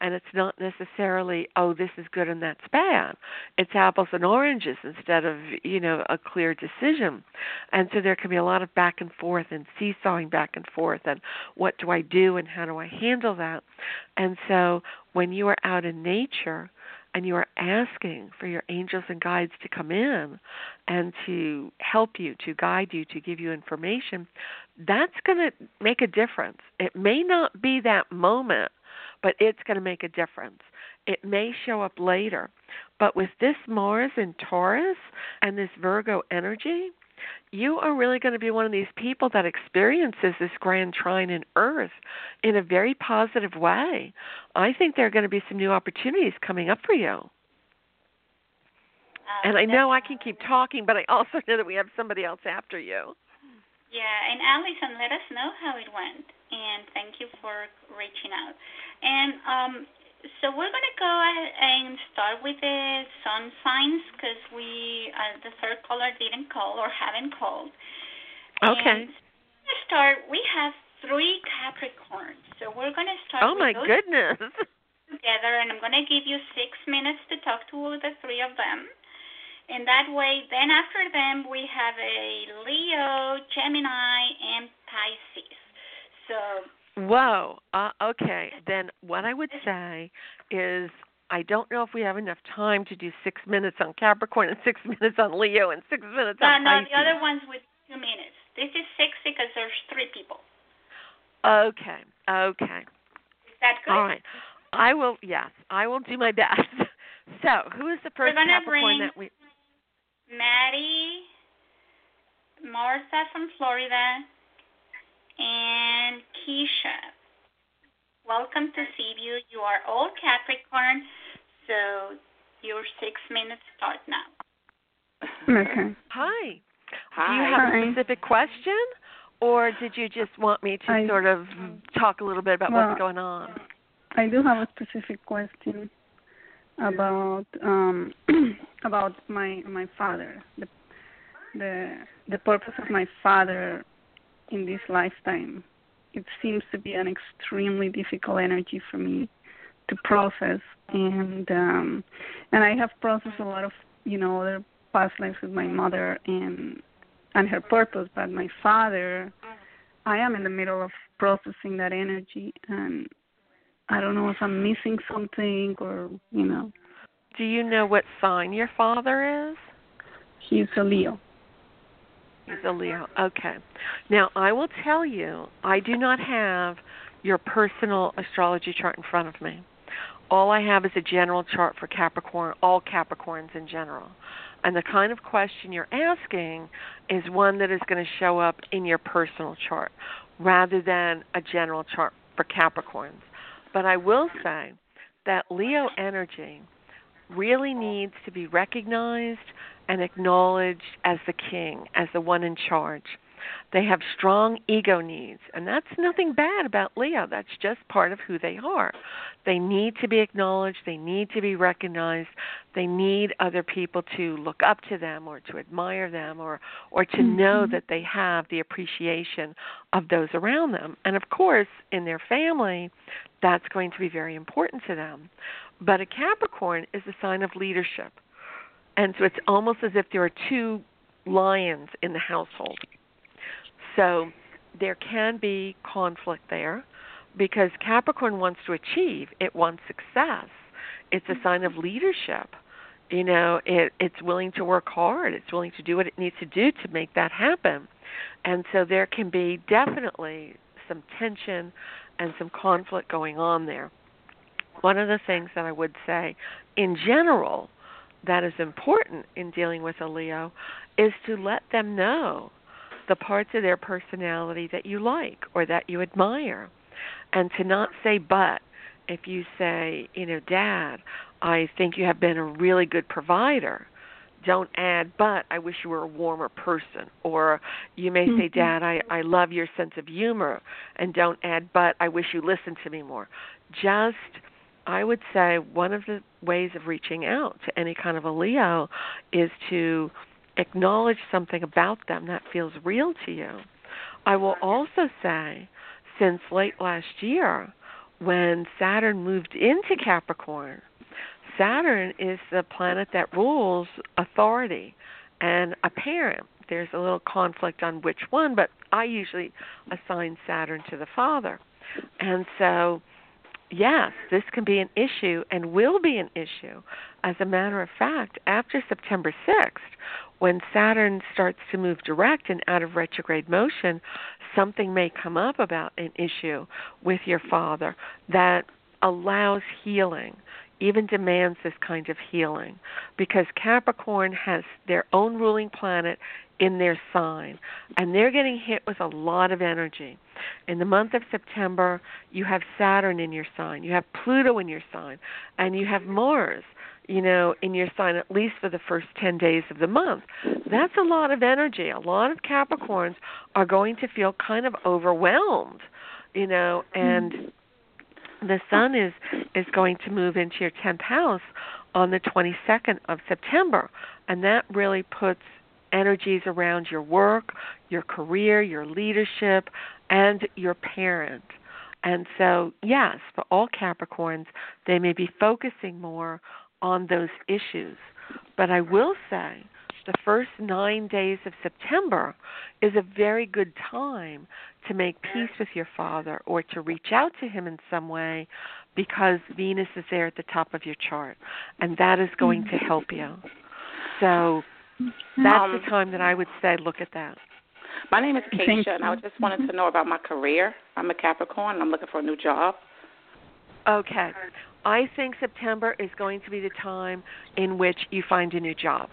and it's not necessarily oh this is good and that's bad. It's apples and oranges instead of you know a clear decision. And so there can be a lot of back and forth and seesawing back and forth and what do i do and how do i handle that? And so when you are out in nature and you are asking for your angels and guides to come in and to help you, to guide you, to give you information, that's going to make a difference. It may not be that moment but it's going to make a difference. It may show up later, but with this Mars in Taurus and this Virgo energy, you are really going to be one of these people that experiences this grand trine in Earth in a very positive way. I think there are going to be some new opportunities coming up for you. Uh, and I know I can keep talking, but I also know that we have somebody else after you. Yeah, and Allison, let us know how it went, and thank you for reaching out. And um, so we're going to go ahead and start with the sun signs because we uh, the third caller didn't call or haven't called. Okay. And to start, we have three Capricorns, so we're going to start. Oh my goodness! Together, and I'm going to give you six minutes to talk to the three of them. In that way, then after them, we have a Leo, Gemini, and Pisces. So. Whoa. Uh, okay. Then what I would say is I don't know if we have enough time to do six minutes on Capricorn and six minutes on Leo and six minutes no, on no, Pisces. the other one's with two minutes. This is six because there's three people. Okay. Okay. Is that good? All right. I will. Yes, I will do my best. So, who is the first Capricorn that we? Maddie, Martha from Florida, and Keisha. Welcome to C View. You are all Capricorn, so your six minutes start now. Okay. Hi. Hi. Do you have Hi. a specific question, or did you just want me to I- sort of talk a little bit about Well, what's going on? I do have a specific question about um about my my father. The the the purpose of my father in this lifetime. It seems to be an extremely difficult energy for me to process and um and I have processed a lot of, you know, other past lives with my mother and and her purpose, but my father I am in the middle of processing that energy and I don't know if I'm missing something or you know. Do you know what sign your father is? He's a Leo. He's a Leo. Okay. Now, I will tell you, I do not have your personal astrology chart in front of me. All I have is a general chart for Capricorn, all Capricorns in general. And the kind of question you're asking is one that is going to show up in your personal chart rather than a general chart for Capricorns. But I will say that Leo energy really needs to be recognized and acknowledged as the king, as the one in charge. They have strong ego needs, and that's nothing bad about Leo. That's just part of who they are. They need to be acknowledged, they need to be recognized, they need other people to look up to them or to admire them or or to mm-hmm. know that they have the appreciation of those around them. And of course, in their family, that's going to be very important to them. But a Capricorn is a sign of leadership. And so it's almost as if there are two lions in the household. So there can be conflict there because Capricorn wants to achieve, it wants success. It's a sign of leadership. You know, it it's willing to work hard, it's willing to do what it needs to do to make that happen. And so there can be definitely some tension and some conflict going on there. One of the things that I would say in general that is important in dealing with a Leo is to let them know the parts of their personality that you like or that you admire and to not say but if you say you know dad i think you have been a really good provider don't add but i wish you were a warmer person or you may say mm-hmm. dad i i love your sense of humor and don't add but i wish you listened to me more just I would say one of the ways of reaching out to any kind of a Leo is to acknowledge something about them that feels real to you. I will also say, since late last year, when Saturn moved into Capricorn, Saturn is the planet that rules authority and a parent. There's a little conflict on which one, but I usually assign Saturn to the father. And so yes, this can be an issue and will be an issue. As a matter of fact, after September 6th, when Saturn starts to move direct and out of retrograde motion, something may come up about an issue with your father that allows healing, even demands this kind of healing, because Capricorn has their own ruling planet in their sign, and they're getting hit with a lot of energy. In the month of September, you have Saturn in your sign, you have Pluto in your sign, and you have Mars, you know, in your sign at least for the first 10 days of the month. That's a lot of energy. A lot of Capricorns are going to feel kind of overwhelmed, you know, and mm-hmm. The sun is is going to move into your 10th house on the 22nd of September, and that really puts energies around your work, your career, your leadership, and your parent. And so, yes, for all Capricorns, they may be focusing more on those issues. But I will say the first nine days of September is a very good time to make peace with your father or to reach out to him in some way because Venus is there at the top of your chart. And that is going to help you. So that's um, the time that I would say look at that. My name is Keisha, and I just wanted to know about my career. I'm a Capricorn, and I'm looking for a new job. Okay. I think September is going to be the time in which you find a new job.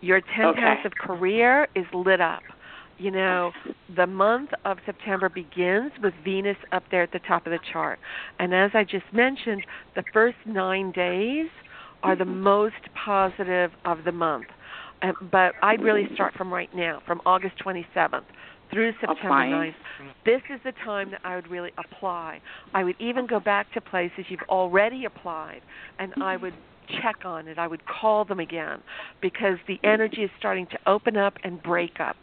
Your 10th okay. house of career is lit up. You know, the month of September begins with Venus up there at the top of the chart. And as I just mentioned, the first nine days are the most positive of the month. Uh, but I'd really start from right now, from August 27th through September Applying. 9th. This is the time that I would really apply. I would even go back to places you've already applied, and I would check on it. I would call them again because the energy is starting to open up and break up.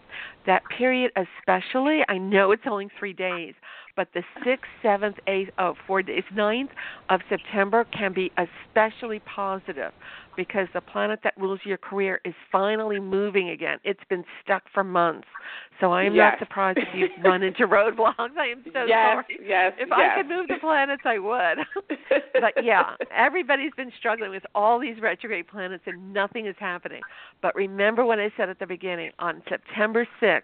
That period, especially, I know it's only three days, but the 6th, 7th, 8th, oh, four days, 9th of September can be especially positive because the planet that rules your career is finally moving again. It's been stuck for months. So I am yes. not surprised if you've run into roadblocks. I am so yes, sorry. Yes, if yes. I could move the planets, I would. but yeah, everybody's been struggling with all these retrograde planets and nothing is happening. But remember what I said at the beginning on September 6th,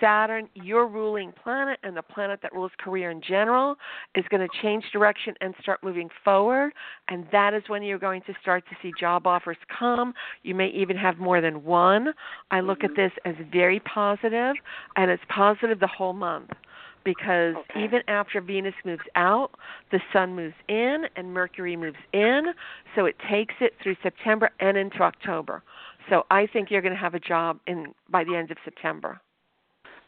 Saturn, your ruling planet, and the planet that rules career in general, is going to change direction and start moving forward. And that is when you're going to start to see job offers come. You may even have more than one. I look at mm-hmm. this as very positive, and it's positive the whole month because okay. even after Venus moves out, the Sun moves in and Mercury moves in, so it takes it through September and into October. So I think you're going to have a job in by the end of September.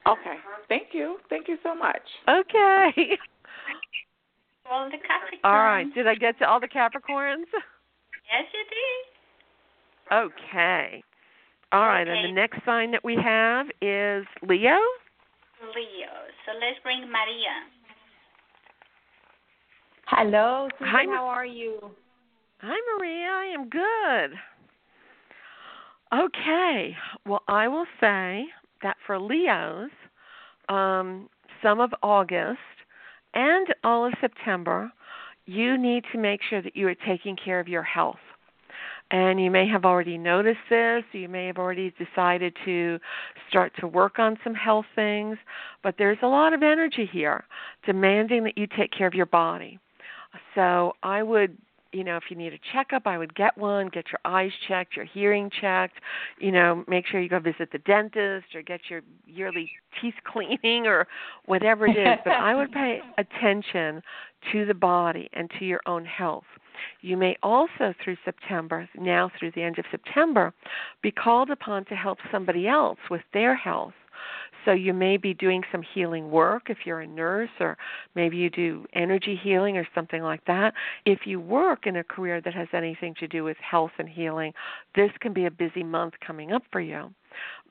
Okay. Thank you. Thank you so much. Okay. All the Capricorns. All right. Did I get to all the Capricorns? Yes, you did. Okay. All right. And the next sign that we have is Leo. Leo. So let's bring Maria. Hello, Susan. Hi, how are you? Hi, Maria. I am good. Okay. Well, I will say that for Leos, um, some of August and all of September, you need to make sure that you are taking care of your health. And you may have already noticed this, you may have already decided to start to work on some health things, but there's a lot of energy here demanding that you take care of your body. So I would you know, if you need a checkup, I would get one, get your eyes checked, your hearing checked, you know, make sure you go visit the dentist or get your yearly teeth cleaning or whatever it is. but I would pay attention to the body and to your own health. You may also, through September, now through the end of September, be called upon to help somebody else with their health. So you may be doing some healing work if you're a nurse, or maybe you do energy healing or something like that. If you work in a career that has anything to do with health and healing, this can be a busy month coming up for you.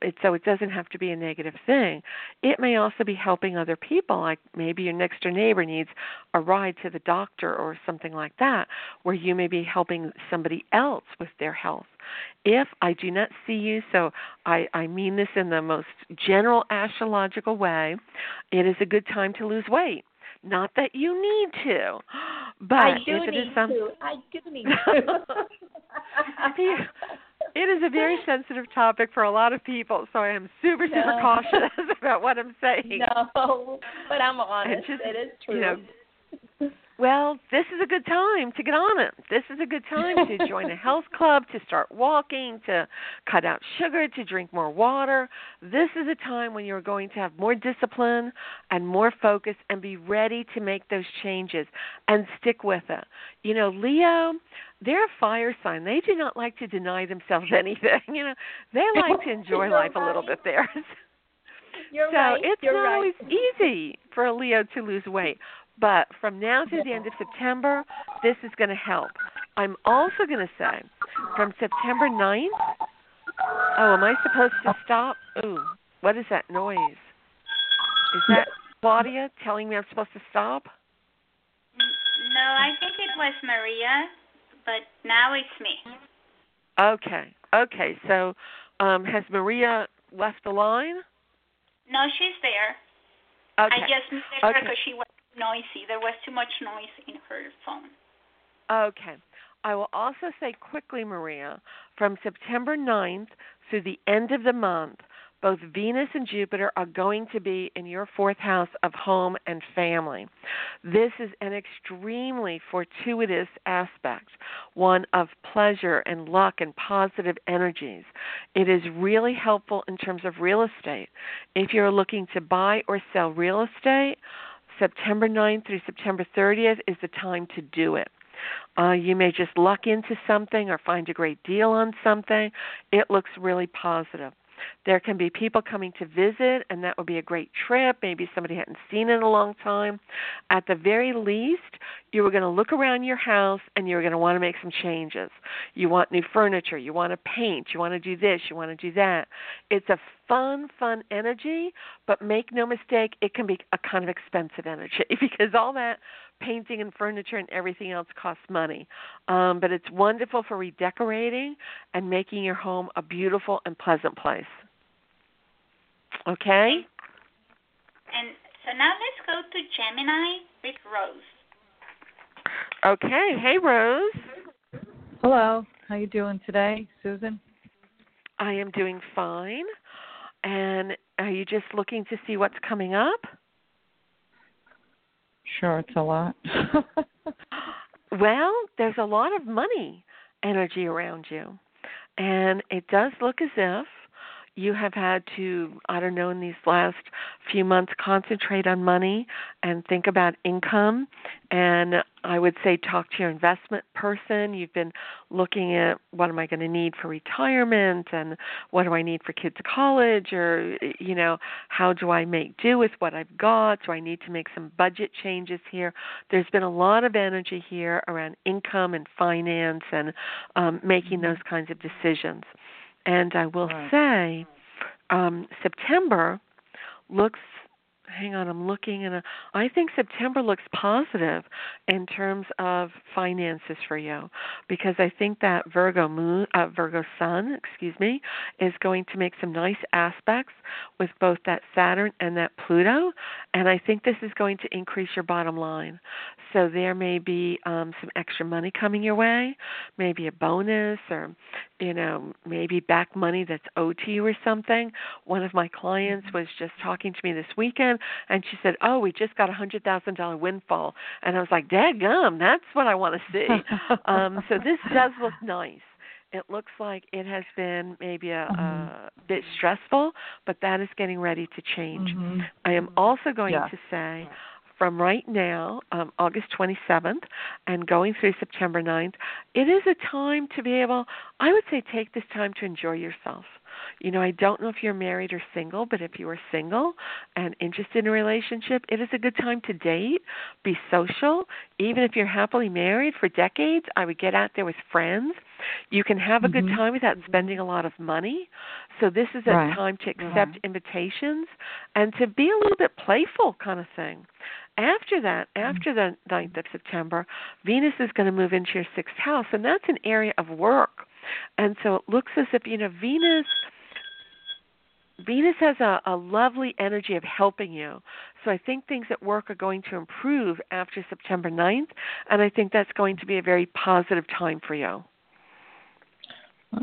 It, so it doesn't have to be a negative thing. It may also be helping other people, like maybe your next door neighbor needs a ride to the doctor or something like that, where you may be helping somebody else with their health. If I do not see you, so I, I mean this in the most general astrological way, it is a good time to lose weight. Not that you need to, but I do if it need is some, to. I do need to. It is a very sensitive topic for a lot of people, so I am super, super No. cautious about what I'm saying. no, but I'm honest. just, it is true. You know, well, this is a good time to get on it. This is a good time to join a health club, to start walking, to cut out sugar, to drink more water. This is a time when you're going to have more discipline and more focus and be ready to make those changes and stick with it. You know, Leo, they're a fire sign. They do not like to deny themselves anything. You know, they like to enjoy life a little bit there. You're so right. it's You're not right. always easy for a Leo to lose weight. But from now to the end of September, this is going to help. I'm also going to say from September 9th, oh, am I supposed to stop? Ooh, what is that noise? Is that Claudia telling me I'm supposed to stop? No, I think it was Maria, but now it's me. Okay, okay. So um, has Maria left the line? No, she's there. Okay. I just muted her Okay. because she was noisy. There was too much noise in her phone. Okay. I will also say quickly, Maria, from September 9th through the end of the month, both Venus and Jupiter are going to be in your fourth house of home and family. This is an extremely fortuitous aspect, one of pleasure and luck and positive energies. It is really helpful in terms of real estate. If you're looking to buy or sell real estate, September 9th through September 30th is the time to do it. Uh, you may just luck into something or find a great deal on something. It looks really positive. There can be people coming to visit, and that would be a great trip. Maybe somebody hadn't seen in a long time. At the very least, you were going to look around your house and you're going to want to make some changes. You want new furniture, you want to paint, you want to do this, you want to do that. It's a fun, fun energy, but make no mistake, it can be a kind of expensive energy because all that painting and furniture and everything else costs money. Um, but it's wonderful for redecorating and making your home a beautiful and pleasant place. Okay? And so now let's go to Gemini with Rose. Okay. Hey, Rose. Hello. How you doing today, Susan? I am doing fine. And are you just looking to see what's coming up? Sure, it's a lot. Well, there's a lot of money energy around you. And it does look as if you have had to, I don't know, in these last few months, concentrate on money and think about income. And I would say talk to your investment person. You've been looking at what am I going to need for retirement and what do I need for kids' college or, you know, how do I make do with what I've got? Do I need to make some budget changes here? There's been a lot of energy here around income and finance and um, making those kinds of decisions. And I will right. say, um, September looks hang on, I'm looking and I think September looks positive in terms of finances for you because I think that Virgo moon, uh, Virgo sun, excuse me, is going to make some nice aspects with both that Saturn and that Pluto, and I think this is going to increase your bottom line. So there may be um, some extra money coming your way, maybe a bonus or you know maybe back money that's owed to you or something. One of my clients was just talking to me this weekend and she said, "Oh, we just got a hundred thousand dollar windfall," and I was like, "Dad gum, that's what I want to see." um, so this does look nice. It looks like it has been maybe a, mm-hmm. a bit stressful, but that is getting ready to change. Mm-hmm. I am also going yeah. to say from right now, um, August 27th, and going through September 9th, it is a time to be able, I would say, take this time to enjoy yourself. You know, I don't know if you're married or single, but if you are single and interested in a relationship, it is a good time to date, be social. Even if you're happily married for decades, I would get out there with friends. You can have a mm-hmm. good time without spending a lot of money. So this is a right. time to accept right. invitations and to be a little bit playful kind of thing. After that, Mm-hmm. after the 9th of September, Venus is going to move into your sixth house, and that's an area of work. And so it looks as if, you know, Venus Venus has a, a lovely energy of helping you. So I think things at work are going to improve after September 9th, and I think that's going to be a very positive time for you.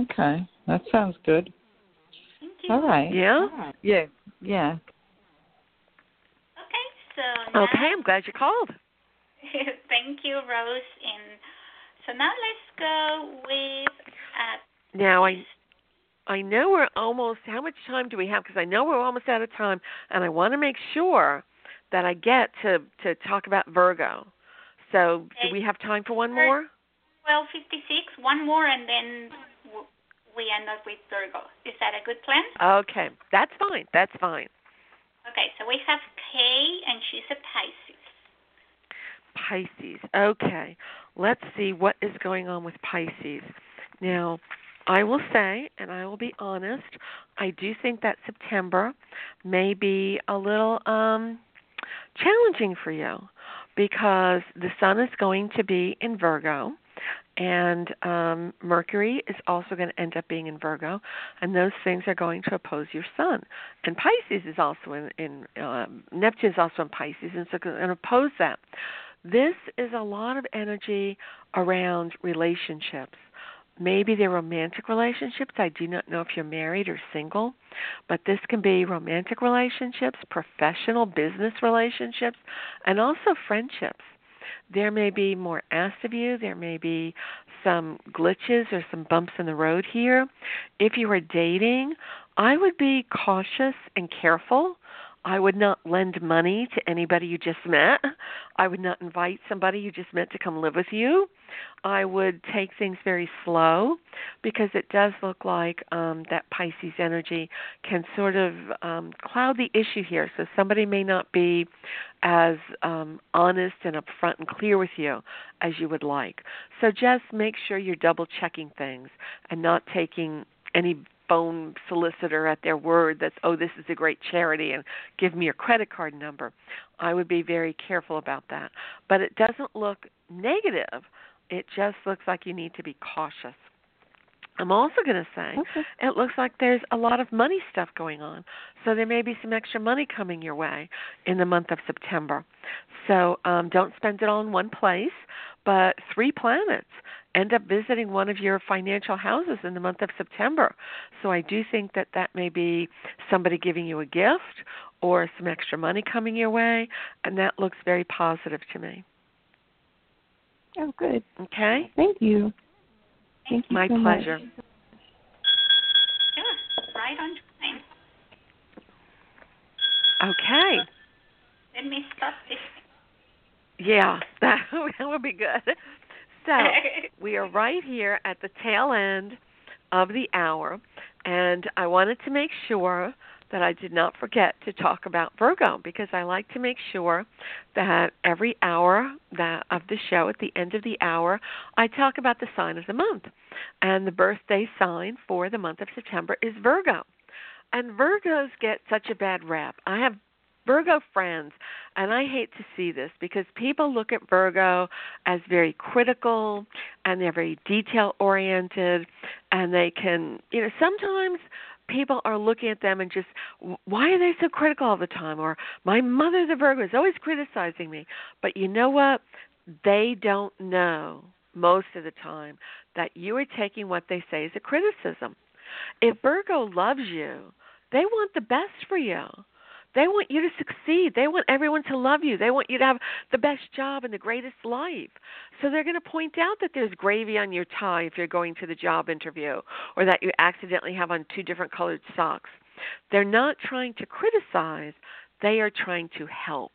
Okay, that sounds good. All right. Yeah? Yeah, yeah. Okay, so now, Okay, I'm glad you called. thank you, Rose. And so now let's go with. Uh, now I I know we're almost. How much time do we have? Because I know we're almost out of time, and I want to make sure that I get to to talk about Virgo. So, do we have time for one more? Well, fifty-six. One more, and then we end up with Virgo. Is that a good plan? Okay, that's fine. That's fine. Okay, so we have Kay, and she's a Pisces. Pisces. Okay, let's see what is going on with Pisces. Now, I will say, and I will be honest, I do think that September may be a little um challenging for you because the sun is going to be in Virgo and um Mercury is also going to end up being in Virgo and those things are going to oppose your sun. And Pisces is also in in um Neptune is also in Pisces and so going to oppose that. This is a lot of energy around relationships Maybe they're romantic relationships. I do not know if you're married or single, but this can be romantic relationships, professional business relationships, and also friendships. There may be more asked of you. There may be some glitches or some bumps in the road here. If you are dating, I would be cautious and careful I would not lend money to anybody you just met. I would not invite somebody you just met to come live with you. I would take things very slow because it does look like um, that Pisces energy can sort of um, cloud the issue here. So somebody may not be as um, honest and upfront and clear with you as you would like. So just make sure you're double checking things and not taking any phone solicitor at their word that's oh this is a great charity and give me your credit card number i would be very careful about that but it doesn't look negative it just looks like you need to be cautious I'm also going to say okay. it looks like there's a lot of money stuff going on. So there may be some extra money coming your way in the month of September. So um, don't spend it all in one place, but three planets end up visiting one of your financial houses in the month of September. So I do think that that may be somebody giving you a gift or some extra money coming your way, and that looks very positive to me. Oh, good. Okay. Thank you. Thank you. My so pleasure. Much. Yeah, right on time. Okay. Let me stop this. Yeah, that that would be good. So we are right here at the tail end of the hour, and I wanted to make sure that I did not forget to talk about Virgo because I like to make sure that every hour that of the show at the end of the hour I talk about the sign of the month. And the birthday sign for the month of September is Virgo. And Virgos get such a bad rap. I have Virgo friends, and I hate to see this because people look at Virgo as very critical and they're very detail oriented, and they can, you know, sometimes people are looking at them and just why are they so critical all the time? or my mother the virgo is always criticizing me. But you know what? They don't know most of the time that you are taking what they say as a criticism. If virgo loves you they want the best for you they want you to succeed. They want everyone to love you. They want you to have the best job and the greatest life. So they're going to point out that there's gravy on your tie if you're going to the job interview or that you accidentally have on two different colored socks. They're not trying to criticize, they are trying to help.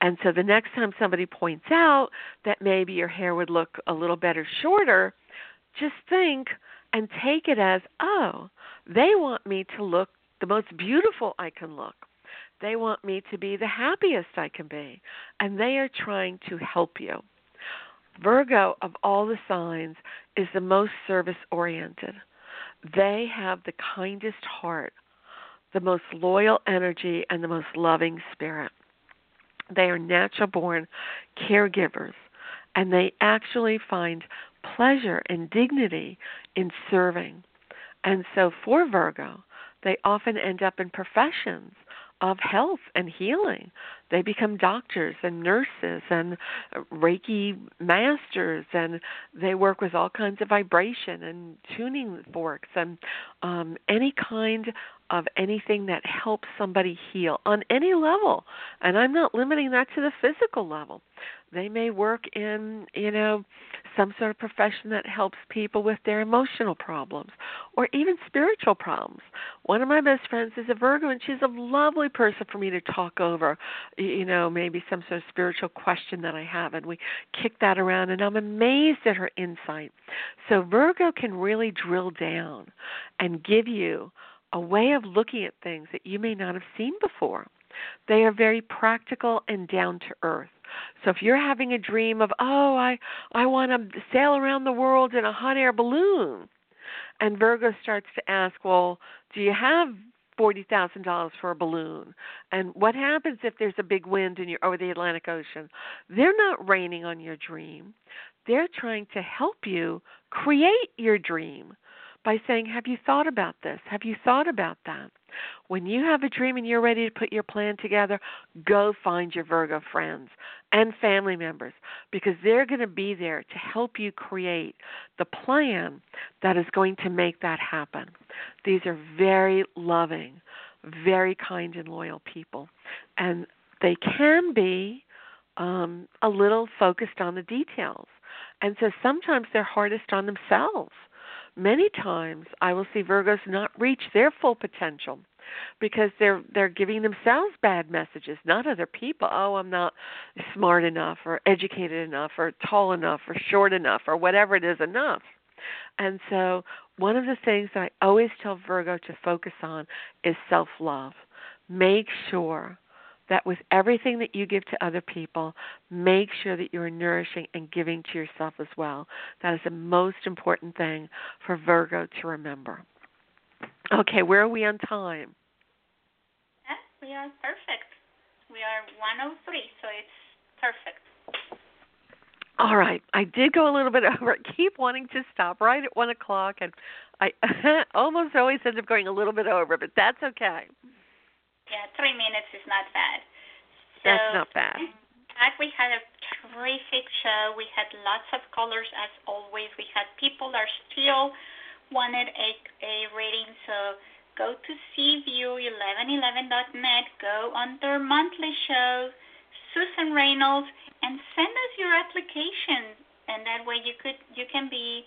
And so the next time somebody points out that maybe your hair would look a little better shorter, just think and take it as, oh, they want me to look the most beautiful I can look. They want me to be the happiest I can be, and they are trying to help you. Virgo, of all the signs, is the most service oriented. They have the kindest heart, the most loyal energy, and the most loving spirit. They are natural born caregivers, and they actually find pleasure and dignity in serving. And so, for Virgo, they often end up in professions of health and healing. They become doctors and nurses and Reiki masters, and they work with all kinds of vibration and tuning forks and um, any kind of anything that helps somebody heal on any level. And I'm not limiting that to the physical level. They may work in, you know, some sort of profession that helps people with their emotional problems or even spiritual problems. One of my best friends is a Virgo and she's a lovely person for me to talk over, you know, maybe some sort of spiritual question that I have and we kick that around and I'm amazed at her insight. So Virgo can really drill down and give you a way of looking at things that you may not have seen before. They are very practical and down to earth. So if you're having a dream of, oh, I I want to sail around the world in a hot air balloon, and Virgo starts to ask, well, do you have forty thousand dollars for a balloon? And what happens if there's a big wind in your over the Atlantic Ocean? They're not raining on your dream. They're trying to help you create your dream by saying, Have you thought about this? Have you thought about that? When you have a dream and you're ready to put your plan together, go find your Virgo friends and family members because they're going to be there to help you create the plan that is going to make that happen. These are very loving, very kind and loyal people. And they can be um, a little focused on the details. And so sometimes they're hardest on themselves many times I will see Virgos not reach their full potential because they're they're giving themselves bad messages, not other people. Oh, I'm not smart enough or educated enough or tall enough or short enough or whatever it is enough. And so one of the things I always tell Virgo to focus on is self-love. Make sure that with everything that you give to other people, make sure that you're nourishing and giving to yourself as well. That is the most important thing for Virgo to remember. Okay, where are we on time? We are perfect. We are 103, so it's perfect. All right. I did go a little bit over. keep wanting to stop right at one o'clock, and I almost always end up going a little bit over, but that's okay. Yeah, three minutes is not bad. So, That's not bad. we had a terrific show. We had lots of callers as always. We had people that still wanted a a rating. So go to cview1111.net. Go on their monthly show, Susan Reynolds, and send us your application. And that way you could you can be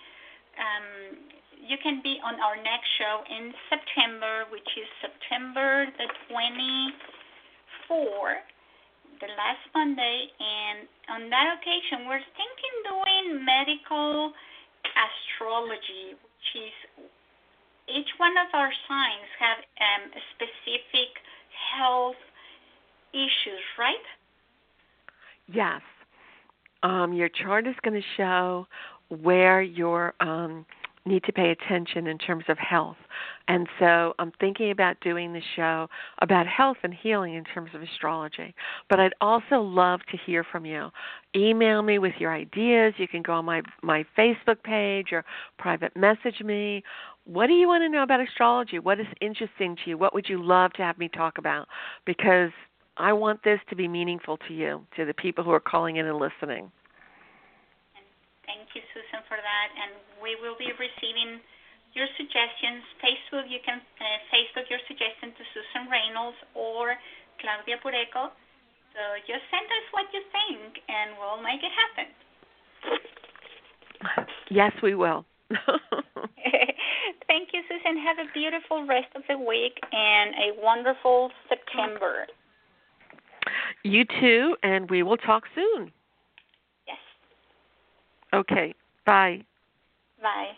um, you can be on our next show in September, which is September the 20, before, the last Monday, and on that occasion, we're thinking doing medical astrology, which is each one of our signs have um, specific health issues, right? Yes. Um, your chart is going to show where your um, need to pay attention in terms of health. And so I'm thinking about doing the show about health and healing in terms of astrology. But I'd also love to hear from you. Email me with your ideas. You can go on my my Facebook page or private message me. What do you want to know about astrology? What is interesting to you? What would you love to have me talk about? Because I want this to be meaningful to you, to the people who are calling in and listening. Thank you, Susan, for that. And we will be receiving your suggestions. Facebook, you can uh, Facebook your suggestion to Susan Reynolds or Claudia Pureco. So just send us what you think, and we'll make it happen. Yes, we will. Thank you, Susan. Have a beautiful rest of the week and a wonderful September. You too, and we will talk soon. Okay. Bye. Bye.